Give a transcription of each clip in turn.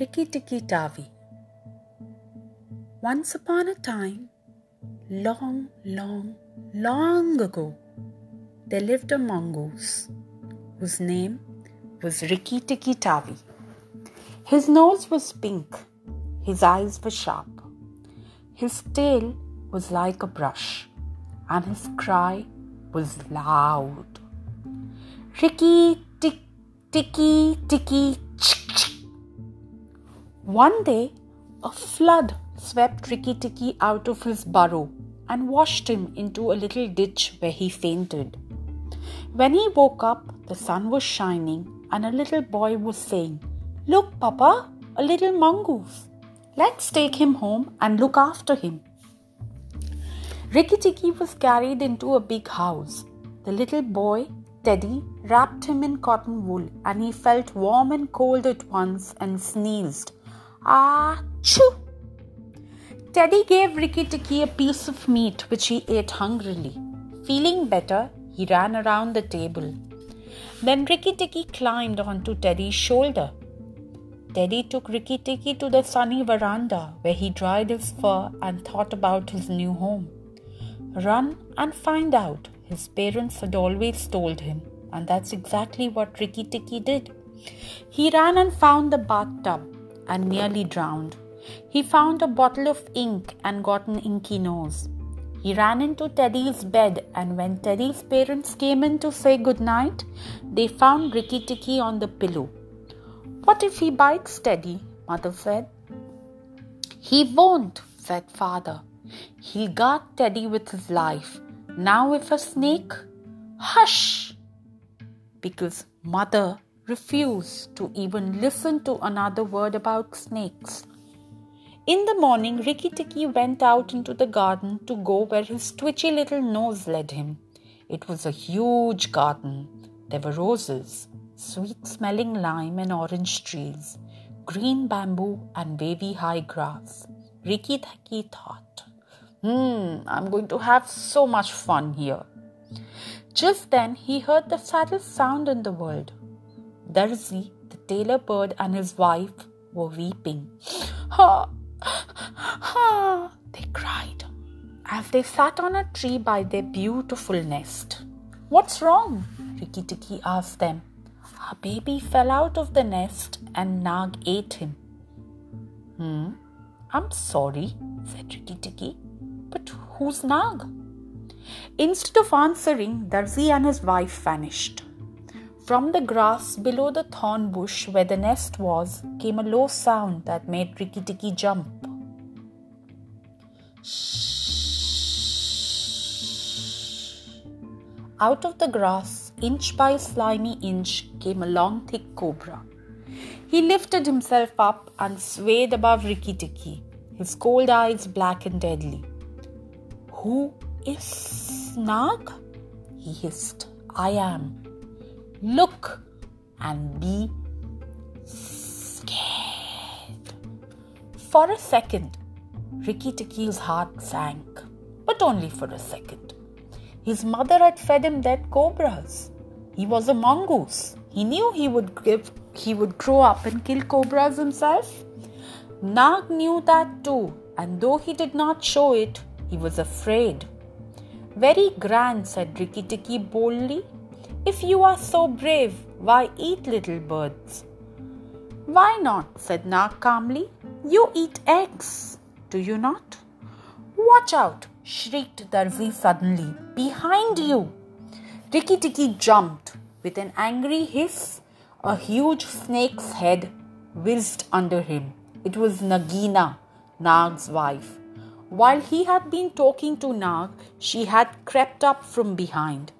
Rikki Tikki Tavi. Once upon a time, long, long, long ago, there lived a mongoose whose name was Rikki Tikki Tavi. His nose was pink, his eyes were sharp, his tail was like a brush, and his cry was loud. Rikki tick, ticky, ticky, one day, a flood swept Rikki Tikki out of his burrow and washed him into a little ditch where he fainted. When he woke up, the sun was shining and a little boy was saying, Look, Papa, a little mongoose. Let's take him home and look after him. Rikki Tikki was carried into a big house. The little boy, Teddy, wrapped him in cotton wool and he felt warm and cold at once and sneezed. Ah, choo! Teddy gave Rikki Tikki a piece of meat which he ate hungrily. Feeling better, he ran around the table. Then Rikki Tikki climbed onto Teddy's shoulder. Teddy took Rikki Tikki to the sunny veranda where he dried his fur and thought about his new home. Run and find out, his parents had always told him, and that's exactly what Rikki Tikki did. He ran and found the bathtub and nearly drowned. He found a bottle of ink and got an inky nose. He ran into Teddy's bed, and when Teddy's parents came in to say good night, they found Rikki Tikki on the pillow. What if he bites Teddy? Mother said. He won't, said Father. He'll guard Teddy with his life. Now, if a snake, hush! Because Mother refused to even listen to another word about snakes. In the morning, Rikki Tikki went out into the garden to go where his twitchy little nose led him. It was a huge garden. There were roses, sweet smelling lime and orange trees, green bamboo, and wavy high grass. Rikki Tikki thought, Hmm, I'm going to have so much fun here. Just then, he heard the saddest sound in the world Darzi, the tailor bird, and his wife were weeping. Ha! Ha! They cried as they sat on a tree by their beautiful nest. What's wrong? Rikki Tikki asked them. Our baby fell out of the nest and Nag ate him. Hmm, I'm sorry, said Rikki Tikki. But who's Nag? Instead of answering, Darzi and his wife vanished. From the grass below the thorn bush where the nest was came a low sound that made Rikki Tikki jump. Shh. Out of the grass, inch by slimy inch, came a long, thick cobra. He lifted himself up and swayed above Rikki Tikki, his cold eyes black and deadly. Who is Nag? He hissed. I am. Look and be scared. For a second, Rikki Tikki's heart sank, but only for a second. His mother had fed him dead cobras. He was a mongoose. He knew he would give he would grow up and kill cobras himself. Nag knew that too, and though he did not show it, he was afraid. Very grand, said Rikki Tikki boldly. If you are so brave, why eat little birds? Why not? said Nag calmly. You eat eggs, do you not? Watch out! shrieked Darzi suddenly. Behind you! Rikki Tikki jumped. With an angry hiss, a huge snake's head whizzed under him. It was Nagina, Nag's wife. While he had been talking to Nag, she had crept up from behind.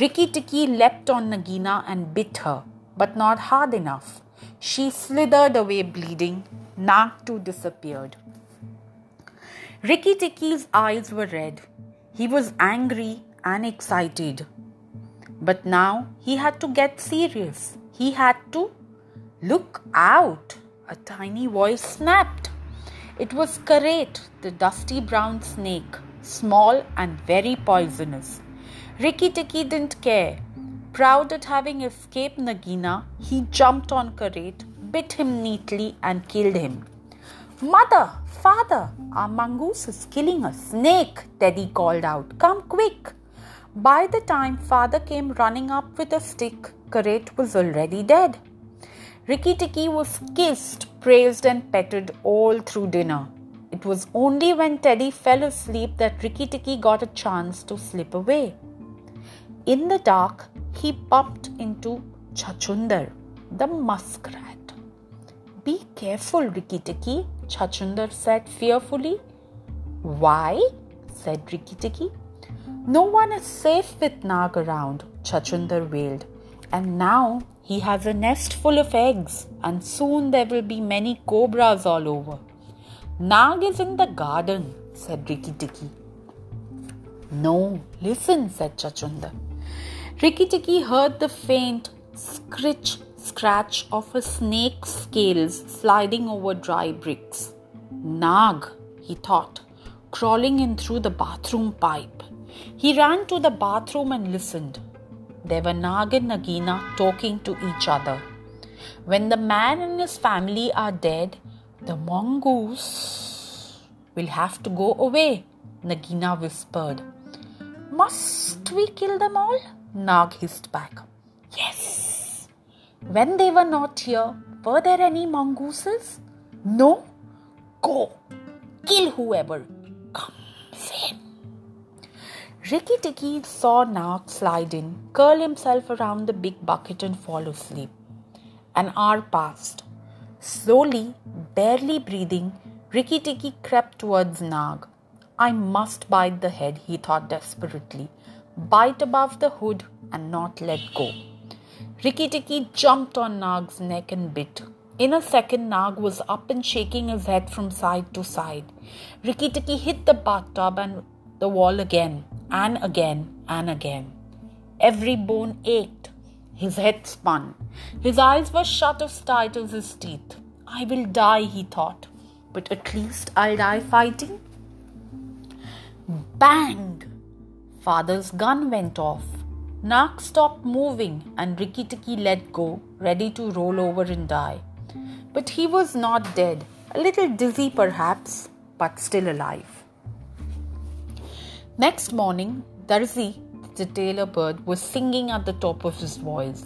Rikki Tikki leapt on Nagina and bit her, but not hard enough. She slithered away bleeding. Nag too disappeared. Rikki Tikki's eyes were red. He was angry and excited. But now he had to get serious. He had to look out. A tiny voice snapped. It was Karait, the dusty brown snake, small and very poisonous. Rikki Tikki didn't care. Proud at having escaped Nagina, he jumped on Karait, bit him neatly, and killed him. Mother, father, our mongoose is killing a snake, Teddy called out. Come quick. By the time father came running up with a stick, Karait was already dead. Rikki Tikki was kissed, praised, and petted all through dinner. It was only when Teddy fell asleep that Rikki Tikki got a chance to slip away. In the dark, he bumped into Chachundar, the muskrat. Be careful, Rikki Tikki, Chachundar said fearfully. Why? said Rikki Tikki. No one is safe with Nag around, Chachundar wailed. And now he has a nest full of eggs, and soon there will be many cobras all over. Nag is in the garden, said Rikki Tikki. No, listen, said Chachundar. Rikki Tikki heard the faint scritch scratch of a snake's scales sliding over dry bricks. Nag, he thought, crawling in through the bathroom pipe. He ran to the bathroom and listened. There were Nag and Nagina talking to each other. When the man and his family are dead, the mongoose will have to go away, Nagina whispered. Must we kill them all? Nag hissed back. Yes. When they were not here, were there any mongooses? No. Go. Kill whoever comes in. Rikki Tikki saw Nag slide in, curl himself around the big bucket, and fall asleep. An hour passed. Slowly, barely breathing, Rikki Tikki crept towards Nag. I must bite the head, he thought desperately. Bite above the hood and not let go. Rikki Tikki jumped on Nag's neck and bit. In a second, Nag was up and shaking his head from side to side. Rikki Tikki hit the bathtub and the wall again and again and again. Every bone ached. His head spun. His eyes were shut as tight as his teeth. I will die, he thought, but at least I'll die fighting. Bang! Father's gun went off. Nag stopped moving and Rikki Tikki let go, ready to roll over and die. But he was not dead, a little dizzy perhaps, but still alive. Next morning, Darzi, the tailor bird, was singing at the top of his voice.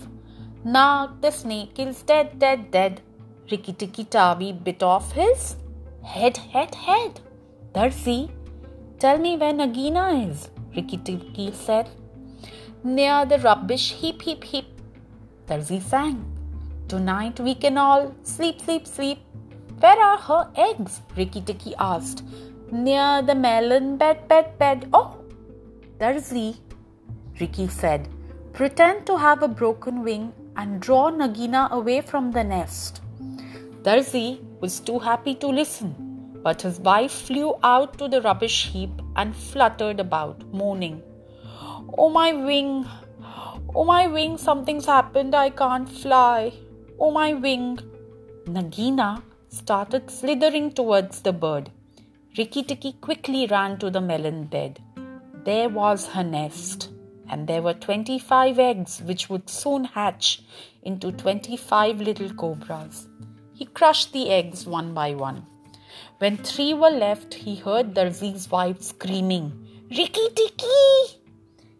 Nag the snake is dead, dead, dead. Rikki Tikki Tavi bit off his head, head, head. Darzi, tell me where Nagina is, Rikki Tikki said. Near the rubbish heap, heap, heap. Darzi sang. Tonight we can all sleep, sleep, sleep. Where are her eggs? Rikki Tikki asked near the melon bed, bed, bed. Oh, Darzi, Rikki said. Pretend to have a broken wing and draw Nagina away from the nest. Darzi was too happy to listen, but his wife flew out to the rubbish heap and fluttered about, moaning, Oh, my wing! Oh, my wing! Something's happened. I can't fly. Oh, my wing! Nagina started slithering towards the bird. Rikki Tikki quickly ran to the melon bed. There was her nest, and there were 25 eggs which would soon hatch into 25 little cobras. He crushed the eggs one by one. When three were left, he heard Darzi's wife screaming, Rikki Tikki!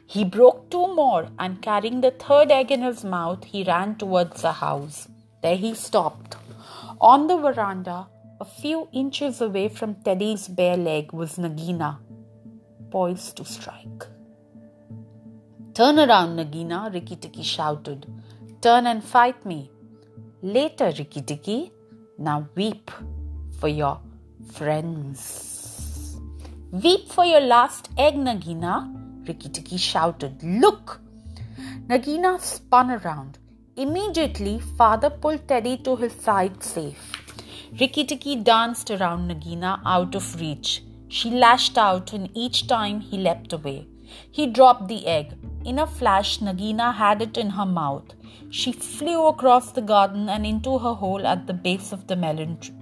He broke two more, and carrying the third egg in his mouth, he ran towards the house. There he stopped. On the veranda, a few inches away from Teddy's bare leg was Nagina, poised to strike. Turn around, Nagina, Rikki Tikki shouted. Turn and fight me. Later, Rikki Tikki. Now weep for your friends. Weep for your last egg, Nagina, Rikki Tikki shouted. Look! Nagina spun around. Immediately, father pulled Teddy to his side safe. Rikki Tikki danced around Nagina out of reach. She lashed out, and each time he leapt away. He dropped the egg. In a flash, Nagina had it in her mouth. She flew across the garden and into her hole at the base of the melon tree.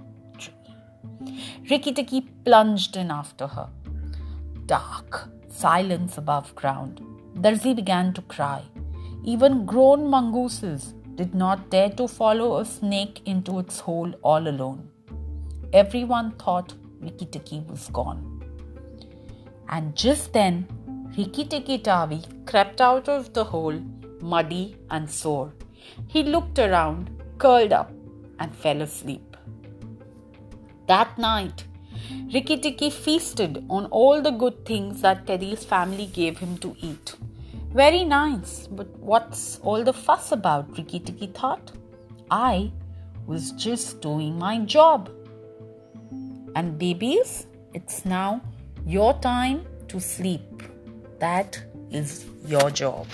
Rikki Tikki plunged in after her. Dark, silence above ground. Darzi began to cry. Even grown mongooses did not dare to follow a snake into its hole all alone. Everyone thought Rikki Tikki was gone. And just then, Rikki Tikki Tavi crept out of the hole, muddy and sore. He looked around, curled up, and fell asleep. That night, Rikki Tikki feasted on all the good things that Teddy's family gave him to eat. Very nice, but what's all the fuss about? Rikki Tikki thought. I was just doing my job. And babies, it's now your time to sleep. That is your job.